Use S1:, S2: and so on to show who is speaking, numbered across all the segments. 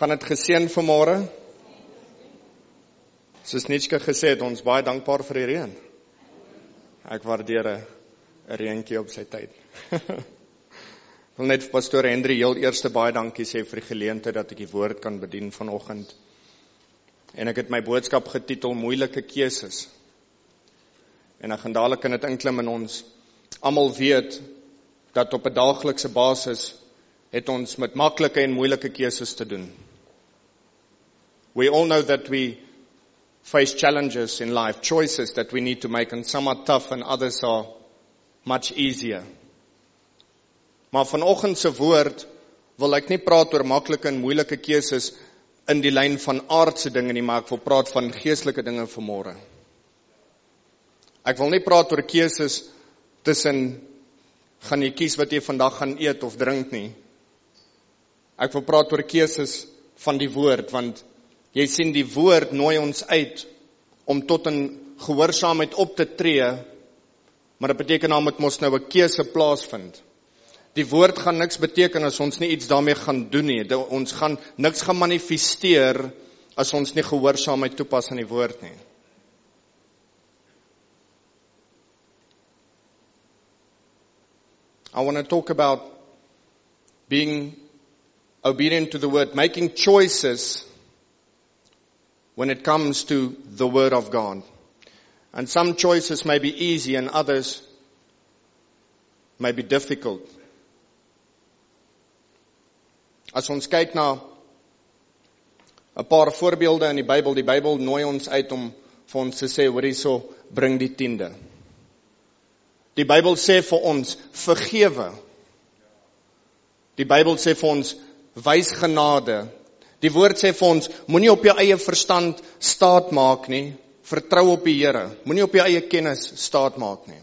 S1: Gaan dit geseën vanmôre? Soos Nitske gesê het, ons baie dankbaar vir die reën. Ek waardeer 'n reentjie op sy tyd. Ek wil net vir pastoor Hendrie heel eerste baie dankie sê vir die geleentheid dat ek die woord kan bedien vanoggend. En ek het my boodskap getitel moeilike keuses. En ek gaan dadelik in dit inklim in ons almal weet dat op 'n daaglikse basis het ons met maklike en moeilike keuses te doen. We all know that we face challenges in life, choices that we need to make, and some are tough and others are much easier. Maar vanoggend se woord wil ek nie praat oor maklike en moeilike keuses in die lyn van aardse dinge nie, maar ek wil praat van geestelike dinge vanmôre. Ek wil nie praat oor keuses tussen gaan jy kies wat jy vandag gaan eet of drink nie. Ek wil praat oor keuses van die woord want Jy sien die woord nooi ons uit om tot 'n gehoorsaamheid op te tree. Maar dit beteken dan moet ons nou 'n keuse plaasvind. Die woord gaan niks beteken as ons nie iets daarmee gaan doen nie. Ons gaan niks gaan manifesteer as ons nie gehoorsaamheid toepas aan die woord nie. I want to talk about being obedient to the word, making choices when it comes to the Word of God. And some choices may be easy and others may be difficult. As ons kyk na 'n paar voorbeelde in die Bybel, die Bybel nooi ons uit om vir ons te sê, hoor hierso, bring die tiende. Die Bybel sê vir ons, vergewe. Die Bybel sê vir ons, wys genade Die woord sê vir ons, moenie op jou eie verstand staat maak nie, vertrou op die Here. Moenie op jou eie kennis staat maak nie.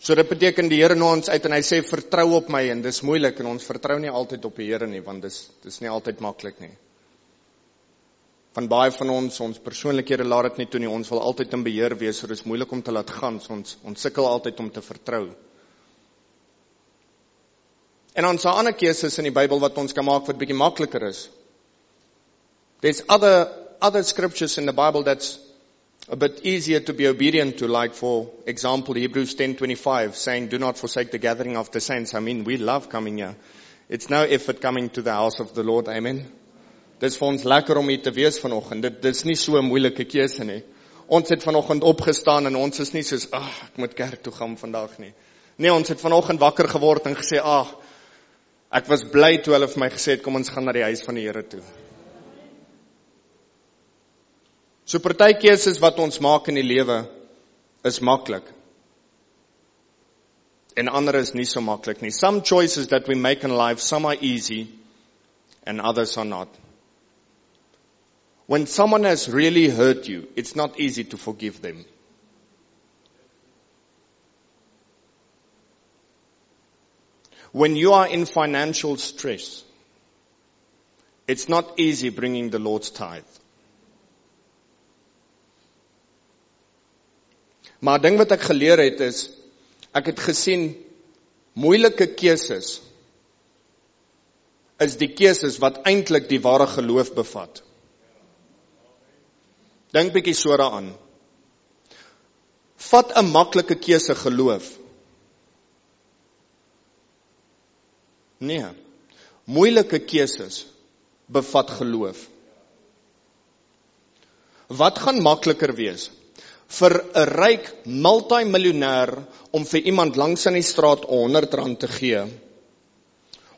S1: So dit beteken die Here nooi ons uit en hy sê vertrou op my en dis moeilik en ons vertrou nie altyd op die Here nie want dis dis nie altyd maklik nie. Van baie van ons ons persoonlikhede laat dit nie toe nie. Ons wil altyd in beheer wees, so dis moeilik om te laat gaan. So ons ons sukkel altyd om te vertrou. En ons het ander keuses in die Bybel wat ons kan maak wat bietjie makliker is. There's other other scriptures in the Bible that's a bit easier to be obedient to like for example Hebrews 10:25 saying do not forsake the gathering of the saints. I mean we love coming here. It's no effort coming to the house of the Lord. Amen. Dis vir ons lekker om hier te wees vanoggend. Dit dis nie so 'n moeilike keuse nie. Ons het vanoggend opgestaan en ons is nie soos ag ek moet kerk toe gaan vandag nie. Nee, ons het vanoggend wakker geword en gesê ag Ek was bly toe hulle vir my gesê het kom ons gaan na die huis van die Here toe. So partykeuse wat ons maak in die lewe is maklik. En ander is nie so maklik nie. Some choices that we make in life some are easy and others are not. When someone has really hurt you, it's not easy to forgive them. When you are in financial stress, it's not easy bringing the Lord's tithe. Maar ding wat ek geleer het is ek het gesien moeilike keuses is die keuses wat eintlik die ware geloof bevat. Dink bietjie so daaraan. Vat 'n maklike keuse geloof Nee. Moeilike keuses bevat geloof. Wat gaan makliker wees? Vir 'n ryk multimiljonêr om vir iemand langs in die straat 100 rand te gee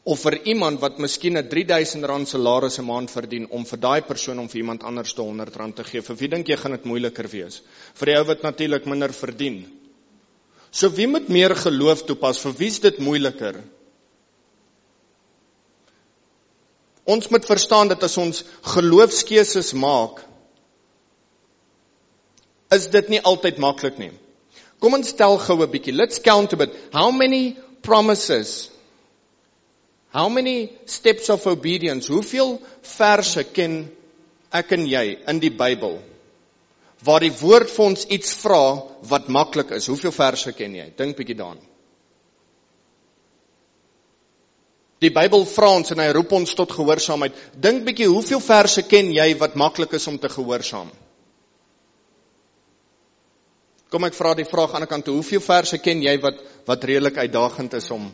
S1: of vir iemand wat miskien 'n 3000 rand salaris 'n maand verdien om vir daai persoon om vir iemand anders te 100 rand te gee. Vir wie dink jy gaan dit moeiliker wees? Vir die ou wat natuurlik minder verdien. So wie moet meer geloof toepas? Vir wie is dit moeiliker? Ons moet verstaan dat as ons geloofskeuses maak, is dit nie altyd maklik nie. Kom ons tel gou 'n bietjie. Let's count a bit. How many promises? How many steps of obedience? Hoeveel verse ken ek en jy in die Bybel waar die woord vir ons iets vra wat maklik is? Hoeveel verse ken jy? Dink bietjie daaraan. Die Bybel vra ons en hy roep ons tot gehoorsaamheid. Dink bietjie hoeveel verse ken jy wat maklik is om te gehoorsaam? Kom ek vra die vraag aan die ander kant, hoeveel verse ken jy wat wat redelik uitdagend is om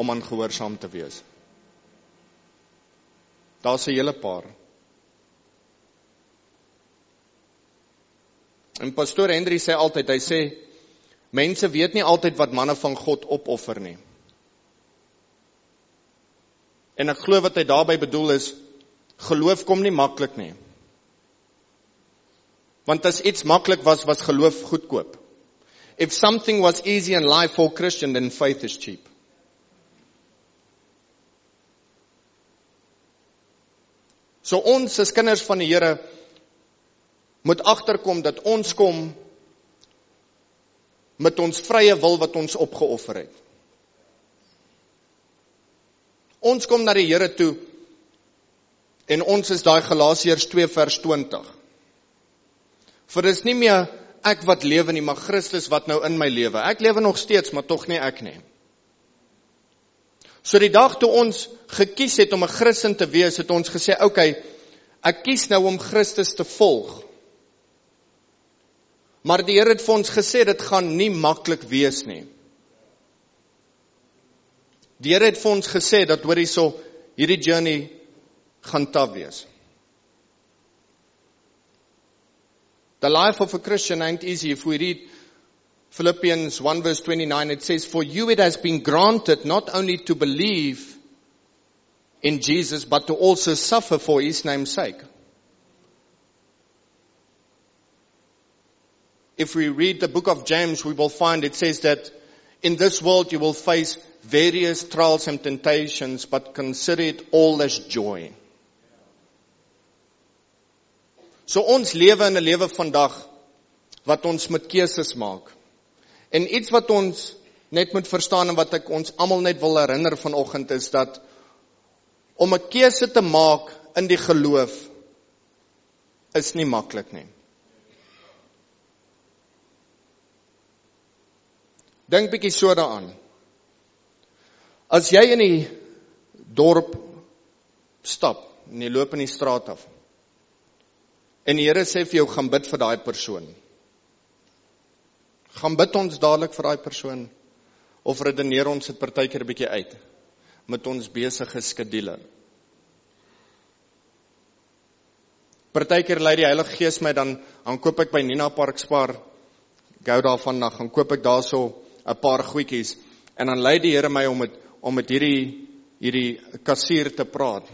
S1: om aan gehoorsaam te wees? Daar's 'n hele paar. En pastoor Henry sê altyd, hy sê mense weet nie altyd wat manne van God opoffer nie. En ek glo wat hy daarmee bedoel is geloof kom nie maklik nie. Want as iets maklik was, was geloof goedkoop. If something was easy in life for Christian then faith is cheap. So ons as kinders van die Here moet agterkom dat ons kom met ons vrye wil wat ons opgeoffer het. Ons kom na die Here toe en ons is daai Galasiërs 2 vers 20. Vir dis nie meer ek wat lewe nie, maar Christus wat nou in my lewe. Ek lewe nog steeds, maar tog nie ek nie. So die dag toe ons gekies het om 'n Christen te wees, het ons gesê, "Oké, okay, ek kies nou om Christus te volg." Maar die Here het vir ons gesê dit gaan nie maklik wees nie. Die Here het vir ons gesê dat hoor hierso hierdie journey gaan taaf wees. The life of a Christian ain't easy if we read Philippians 1 verse 29 it says for you it has been granted not only to believe in Jesus but to also suffer for his name's sake. If we read the book of James we will find it says that in this world you will face various trials and temptations, but consider it all as joy. So ons lewe in 'n lewe vandag wat ons met keuses maak. En iets wat ons net moet verstaan en wat ek ons almal net wil herinner vanoggend is dat om 'n keuse te maak in die geloof is nie maklik nie. Dink bietjie so daaraan. As jy in die dorp stap en jy loop in die straat af en die Here sê vir jou gaan bid vir daai persoon. Gaan bid ons dadelik vir daai persoon of redeneer ons dit partykeer 'n bietjie uit met ons besige skedules. Partykeer lei die Heilige Gees my dan dan koop ek by Nina Park Spar gou daarvan na gaan koop ek daarso 'n paar goedjies en dan lei die Here my om dit om met hierdie hierdie kassier te praat.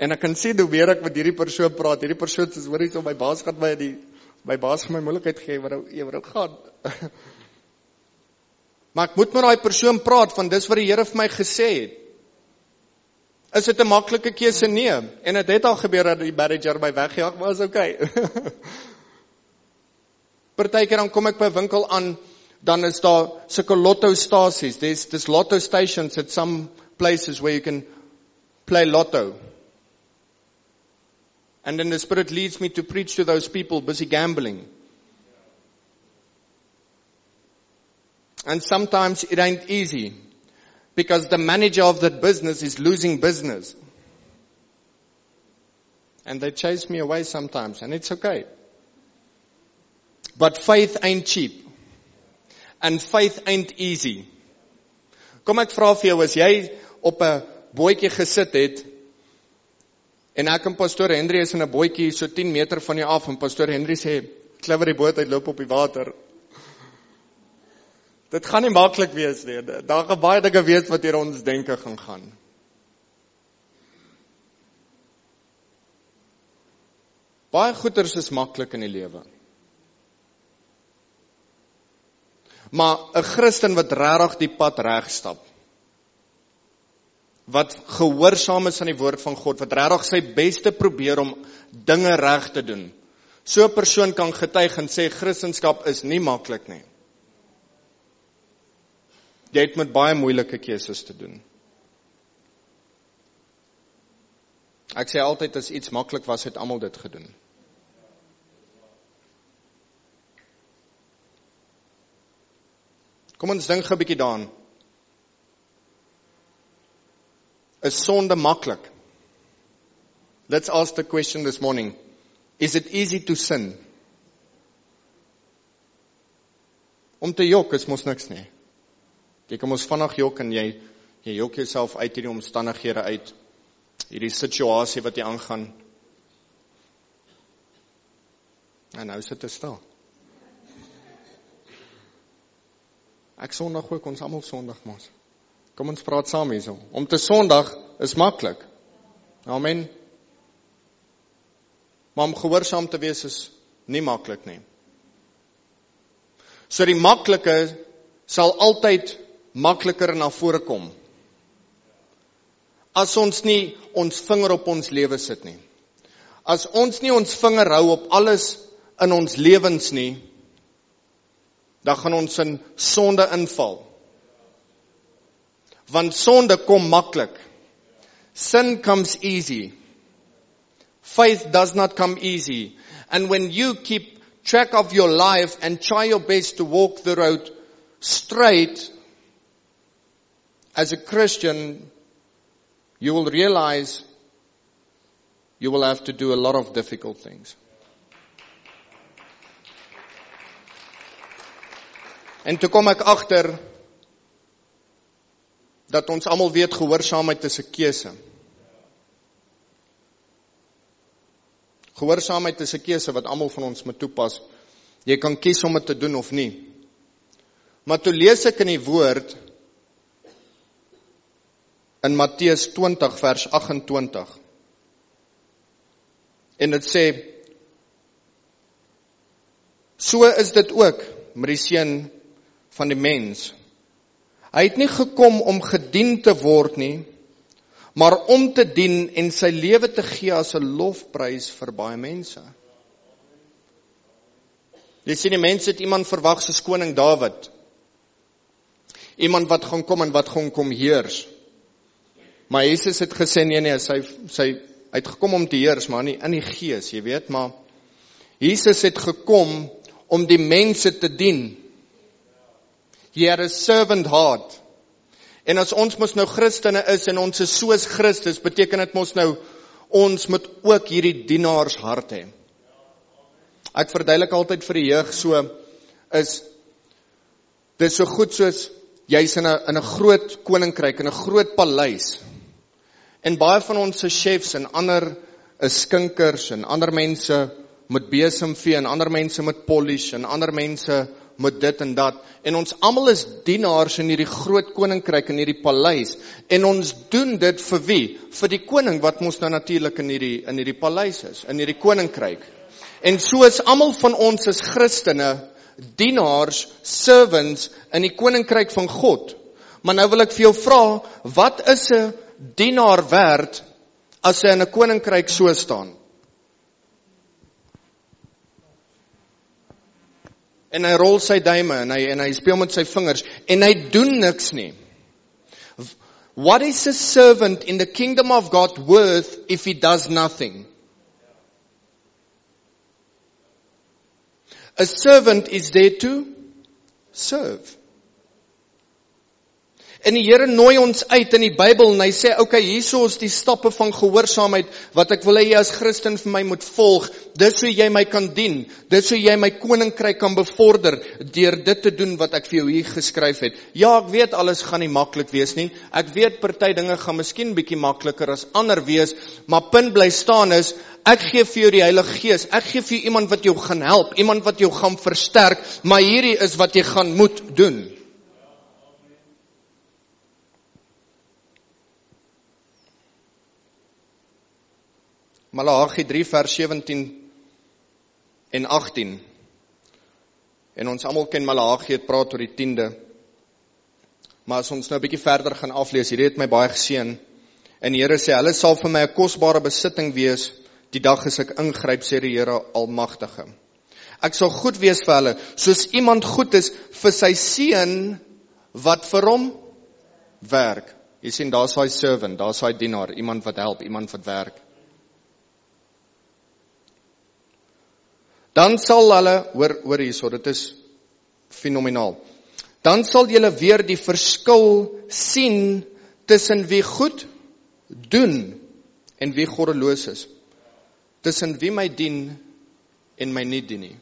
S1: En ek kan sien hoe weer ek met hierdie persoon praat. Hierdie persoon sê hoor iets om my baas gaan my die my baas gaan my moeilikheid gee wat jy wat gaan. maar ek moet met daai persoon praat van dis wat die Here vir my gesê het. Is dit 'n maklike keuse nee en dit het al gebeur dat die manager my weggejaag maar is okay. Partykeer dan kom ek by 'n winkel aan dan is daar sulke lotto stasies. There's this lotto stations at some places where you can play lotto. And then the Spirit leads me to preach to those people busy gambling. And sometimes it ain't easy because the manager of that business is losing business. And they chase me away sometimes and it's okay. But faith ain't cheap and faith ain't easy. Kom ek vra vir jou as jy op 'n bootjie gesit het en ek en pastoor Henry is in 'n bootjie so 10 meter van jou af en pastoor Henry sê klimmer die boot uit loop op die water. Dit gaan nie maklik wees nie. Daar gaan baie dinge wees wat hier ons denke gaan gaan. Baie goeters is maklik in die lewe. Maar 'n Christen wat regtig die pad reg stap. Wat gehoorsaam is aan die woord van God, wat regtig sy beste probeer om dinge reg te doen. So 'n persoon kan getuig en sê Christendom is nie maklik nie. Jy het met baie moeilike keuses te doen. Ek sê altyd as iets maklik was, het almal dit gedoen. Kom ons dink 'n bietjie daaraan. Is sonde maklik? Let's ask the question this morning. Is it easy to sin? Om te jok is mos niks nie. Jy kan mos vinnig jok en jy jy jok jouself uit hierdie omstandighede uit. Hierdie situasie wat jy aangaan. En nou sit dit stil. Ek sondig ook ons almal sondig mos. Kom ons praat saam hierso. Om te sondig is maklik. Amen. Maar om gehoorsaam te wees is nie maklik nie. So die maklike sal altyd makliker na vore kom. As ons nie ons vinger op ons lewe sit nie. As ons nie ons vinger hou op alles in ons lewens nie, dan gaan ons in sonde inval. Want sonde kom maklik. Sin comes easy. Faith does not come easy. And when you keep track of your life and try your best to walk the road straight, as a Christian, you will realize you will have to do a lot of difficult things. En toe kom ek agter dat ons almal weet gehoorsaamheid is 'n keuse. Gehoorsaamheid is 'n keuse wat almal van ons moet toepas. Jy kan kies om dit te doen of nie. Maar toe lees ek in die woord in Matteus 20 vers 28. En dit sê So is dit ook met die seun van die mens. Hy het nie gekom om gedien te word nie, maar om te dien en sy lewe te gee as 'n lofprys vir baie mense. Jy sien die mense het iemand verwag soos koning Dawid. Iemand wat gaan kom en wat gaan kom heers. Maar Jesus het gesê nee nee, sy sy hy het gekom om te heers, maar nie in die gees, jy weet, maar Jesus het gekom om die mense te dien. He had a servant heart. En as ons mos nou Christene is en ons is soos Christus, beteken dit mos nou ons moet ook hierdie dienaars hart hê. Ek verduidelik altyd vir die jeug so is dit so goed soos jy's in 'n in 'n groot koninkryk in 'n groot paleis. En baie van ons se chefs en ander is skinkers en ander mense met besemvee en ander mense met polish en ander mense met dit en dat. En ons almal is dienaars in hierdie groot koninkryk in hierdie paleis. En ons doen dit vir wie? Vir die koning wat mos nou natuurlik in hierdie in hierdie paleis is in hierdie koninkryk. En so is almal van ons as Christene dienaars servants in die koninkryk van God. Maar nou wil ek vir jou vra wat is 'n dienaar werd as hy in 'n koninkryk so staan en hy rol sy duime en hy en hy speel met sy vingers en hy doen niks nie. What is a servant in the kingdom of God worth if he does nothing? A servant is there to serve. En die Here nooi ons uit in die Bybel en hy sê, "Oké, okay, hierso is die stappe van gehoorsaamheid wat ek wil hê jy as Christen vir my moet volg. Dit sou jy my kan dien. Dit sou jy my koninkryk kan bevorder deur dit te doen wat ek vir jou hier geskryf het." Ja, ek weet alles gaan nie maklik wees nie. Ek weet party dinge gaan miskien bietjie makliker as ander wees, maar punt bly staan is Ek gee vir jou die Heilige Gees. Ek gee vir jou iemand wat jou gaan help, iemand wat jou gaan versterk, maar hierdie is wat jy gaan moet doen. Malagi 3 vers 17 en 18. En ons almal ken Malagi het praat oor die 10de. Maar as ons nou 'n bietjie verder gaan aflees, hierdie het my baie geseën. En die Here sê, hulle sal vir my 'n kosbare besitting wees die dag as ek ingryp, sê die Here Almagtige. Ek sal goed wees vir hulle, soos iemand goed is vir sy seun wat vir hom werk. Jy sien, daar's daai servant, daar's daai dienaar, iemand wat help, iemand wat werk. Dan sal hulle hoor hoor hierso, dit is fenomenaal. Dan sal julle weer die verskil sien tussen wie goed doen en wie goddeloos is. Tussen wie my dien en my nie dien nie.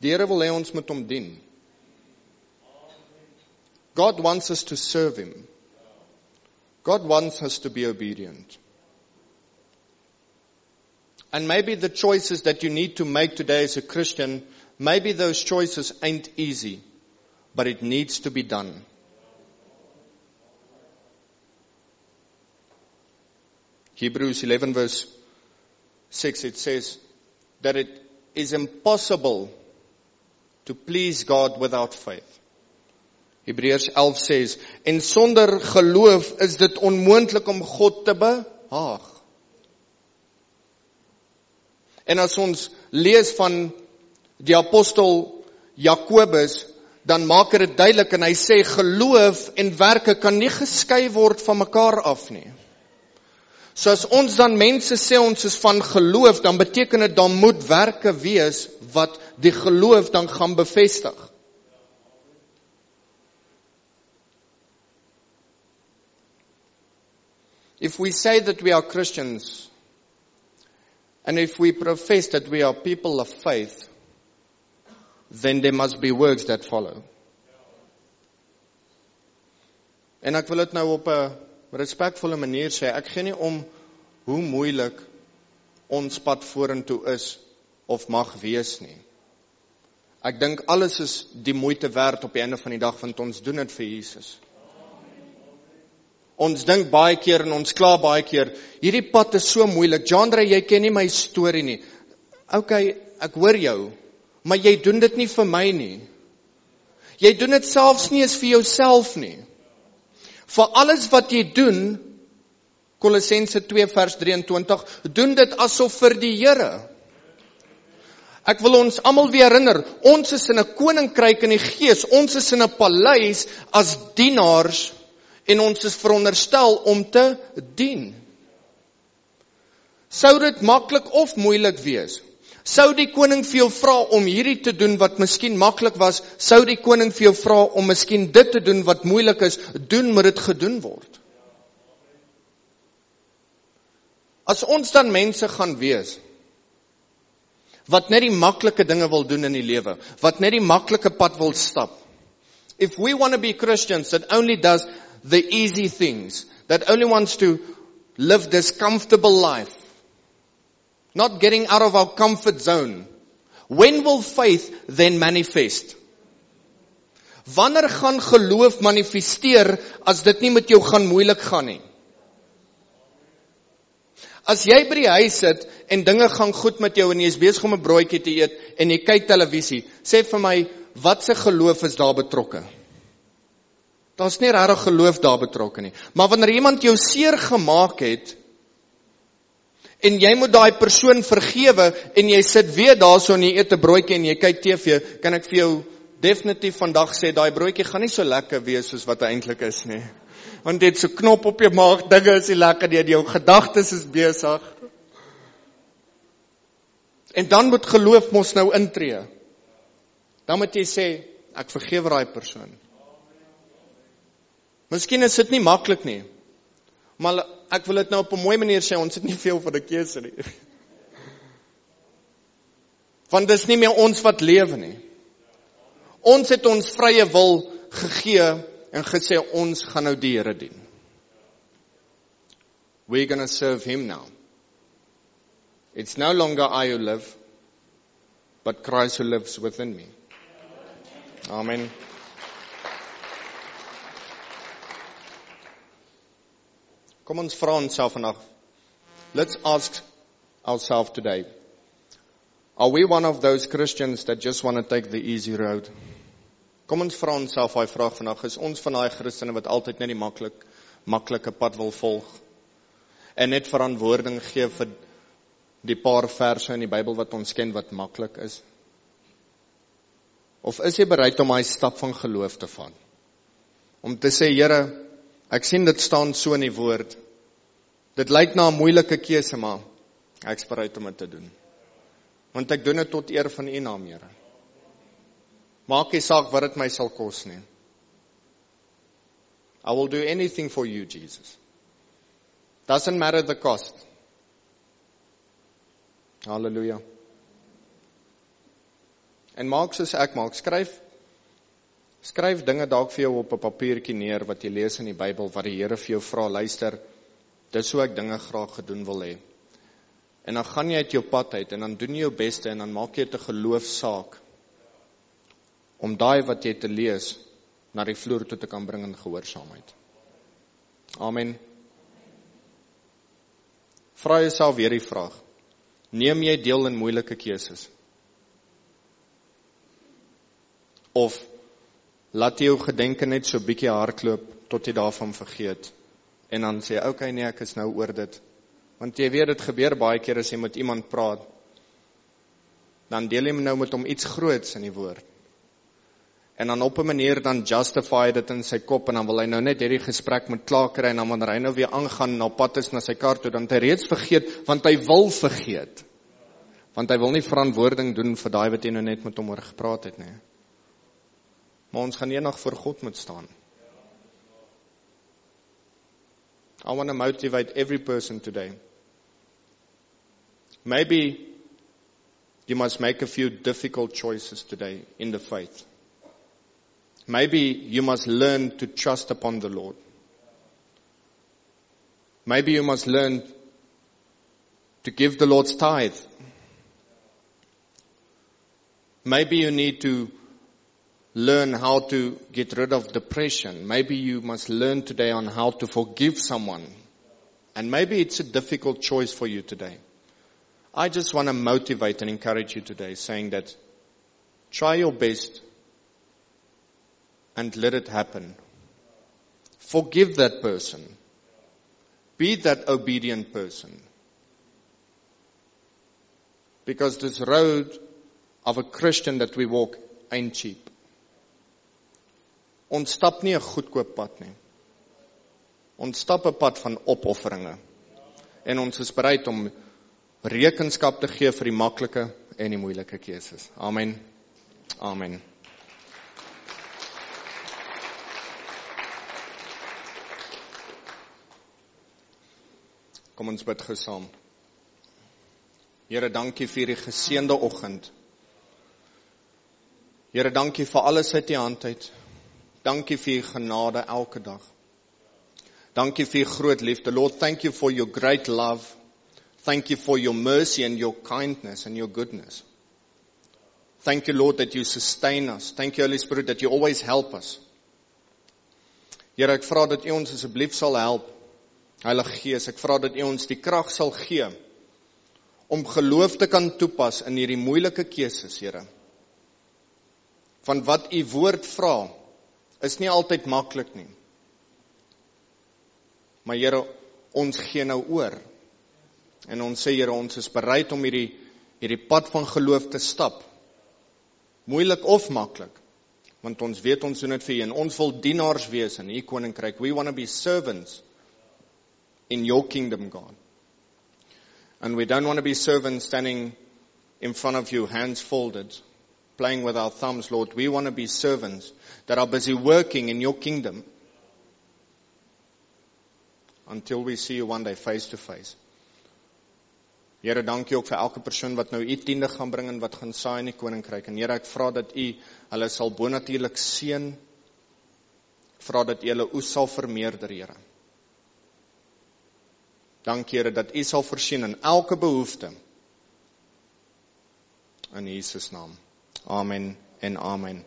S1: Die Here wil hê ons moet hom dien. God wants us to serve him. God wants us to be obedient. And maybe the choices that you need to make today as a Christian, maybe those choices ain't easy, but it needs to be done. Hebrews 11 verse 6 it says that it is impossible to please God without faith. Hebreërs 11 sê en sonder geloof is dit onmoontlik om God te behaag. En as ons lees van die apostel Jakobus, dan maak dit duidelik en hy sê geloof en werke kan nie geskei word van mekaar af nie. So as ons dan mense sê ons is van geloof, dan beteken dit dan moet werke wees wat die geloof dan gaan bevestig. If we say that we are Christians, and if we profess that we are people of faith, then there must be works that follow. En ek wil dit nou op 'n respekvolle manier sê. Ek gee nie om hoe moeilik ons pad vorentoe is of mag wees nie. Ek dink alles is die moeite werd op die einde van die dag want ons doen dit vir Jesus. Ons dink baie keer en ons kla baie keer, hierdie pad is so moeilik. Jandre, jy ken nie my storie nie. OK, ek hoor jou, maar jy doen dit nie vir my nie. Jy doen dit selfs nie eens vir jouself nie. Vir alles wat jy doen, Kolossense 2 vers 23, doen dit asof vir die Here. Ek wil ons almal weer herinner, ons is in 'n koninkryk in die gees. Ons is in 'n paleis as dienaars en ons is veronderstel om te dien. Sou dit maklik of moeilik wees? Sou die koning vir jou vra om hierdie te doen wat miskien maklik was, sou die koning vir jou vra om miskien dit te doen wat moeilik is, doen moet dit gedoen word. As ons dan mense gaan wees wat net die maklike dinge wil doen in die lewe, wat net die maklike pad wil stap. If we want to be Christians that only does the easy things, that only wants to live this comfortable life, not getting out of our comfort zone. When will faith then manifest? Wanneer gaan geloof manifesteer as dit nie met jou gaan moeilik gaan nie? As jy by die huis sit en dinge gaan goed met jou en jy is besig om 'n broodjie te eet en jy kyk televisie, sê vir my, wat se geloof is daar betrokke? Daar's nie regtig geloof daar betrokke nie. Maar wanneer iemand jou seer gemaak het en jy moet daai persoon vergewe en jy sit weer daarso en jy eet 'n broodjie en jy kyk TV, kan ek vir jou definitief vandag sê daai broodjie gaan nie so lekker wees soos wat hy eintlik is nie. Want dit so knop op jou maag, dinge is nie lekker nie, jou gedagtes is besig. En dan moet geloof mos nou intree. Dan moet jy sê ek vergewe daai persoon. Miskien is dit nie maklik nie. Maar ek wil dit nou op 'n mooi manier sê, ons het nie veel van 'n keuse nie. Want dis nie meer ons wat lewe nie. Ons het ons vrye wil gegee en gesê ons gaan nou die Here dien. We're to serve him now. It's no longer I who live, but Christ who lives within me. Amen. Kom ons vra onsself vandag. Let's ask ourselves today. Are we one of those Christians that just want to take the easy road? Kom ons vra onsself daai vraag vandag. Is ons van daai Christene wat altyd net die maklik maklike pad wil volg en net verantwoording gee vir die paar verse in die Bybel wat ons ken wat maklik is? Of is jy bereid om daai stap van geloof te vat? Om te sê, Here, Ek sien dit staan so in die woord. Dit lyk na 'n moeilike keuse, maar ek bereid om dit te doen. Want ek doen dit tot eer van U naam, Here. Maak nie saak wat dit my sal kos nie. I will do anything for you, Jesus. Doesn't matter the cost. Halleluja. En maak soos ek maak, skryf skryf dinge dalk vir jou op 'n papiertjie neer wat jy lees in die Bybel wat die Here vir jou vra, luister, dis hoe ek dinge graag gedoen wil hê. En dan gaan jy uit jou pad uit en dan doen jy jou beste en dan maak jy dit 'n geloofsaak om daai wat jy te lees na die vloer toe te kan bring in gehoorsaamheid. Amen. Vra jouself weer die vraag: Neem jy deel in moeilike keuses? Of laat jy jou gedenke net so bietjie hardloop tot jy daarvan vergeet en dan sê, "Oké, okay, nee, ek is nou oor dit." Want jy weet dit gebeur baie keer as jy met iemand praat, dan deel jy nou met hom iets groots in die woord en dan op 'n manier dan justify dit in sy kop en dan wil hy nou net hierdie gesprek met klaar kry en dan wanneer hy nou weer aangaan na pad is na sy kar toe dan het hy reeds vergeet want hy wil vergeet. Want hy wil nie verantwoording doen vir daai wat hy nou net met hom oor gepraat het nie. Maar ons gaan eendag voor God moet staan. I want to motivate every person today. Maybe you must make a few difficult choices today in the faith. Maybe you must learn to trust upon the Lord. Maybe you must learn to give the Lord's tithe. Maybe you need to learn how to get rid of depression. Maybe you must learn today on how to forgive someone. And maybe it's a difficult choice for you today. I just want to motivate and encourage you today saying that try your best and let it happen. Forgive that person. Be that obedient person. Because this road of a Christian that we walk ain't cheap. Ons stap nie 'n goedkoop pad nie. Ons stap 'n pad van opofferinge. En ons is bereid om rekenskap te gee vir die maklike en die moeilike keuses. Amen. Amen. Kom ons bid gou saam. Here, dankie vir hierdie geseënde oggend. Here, dankie vir alles uit U hand uit. Dankie vir U genade elke dag. Dankie vir U groot liefde. Lord, thank you for your great love. Thank you for your mercy and your kindness and your goodness. Thank you, Lord, that you sustain us. Thank you, Holy Spirit, that you always help us. Here, ek vra dat U ons asseblief sal help Heilige Gees, ek vra dat U ons die krag sal gee om geloof te kan toepas in hierdie moeilike keuses, Here. Van wat U woord vra, is nie altyd maklik nie. Maar Here, ons gee nou oor. En ons sê Here, ons is bereid om hierdie hierdie pad van geloof te stap. Moeilik of maklik, want ons weet ons doen dit vir U en ons wil dienaars wees in U koninkryk. We want to be servants in your kingdom, God. And we don't want to be servants standing in front of you, hands folded, playing with our thumbs, Lord. We want to be servants that are busy working in your kingdom until we see you one day face to face. Here, dankie ook vir elke persoon wat nou u tiende gaan bring en wat gaan saai in die koninkryk. En Here, ek vra dat u hulle sal bonatuurlik seën. Vra dat u hulle oes sal vermeerder, Here. Dankie Here dat U sal voorsien in elke behoefte. In Jesus naam. Amen en amen.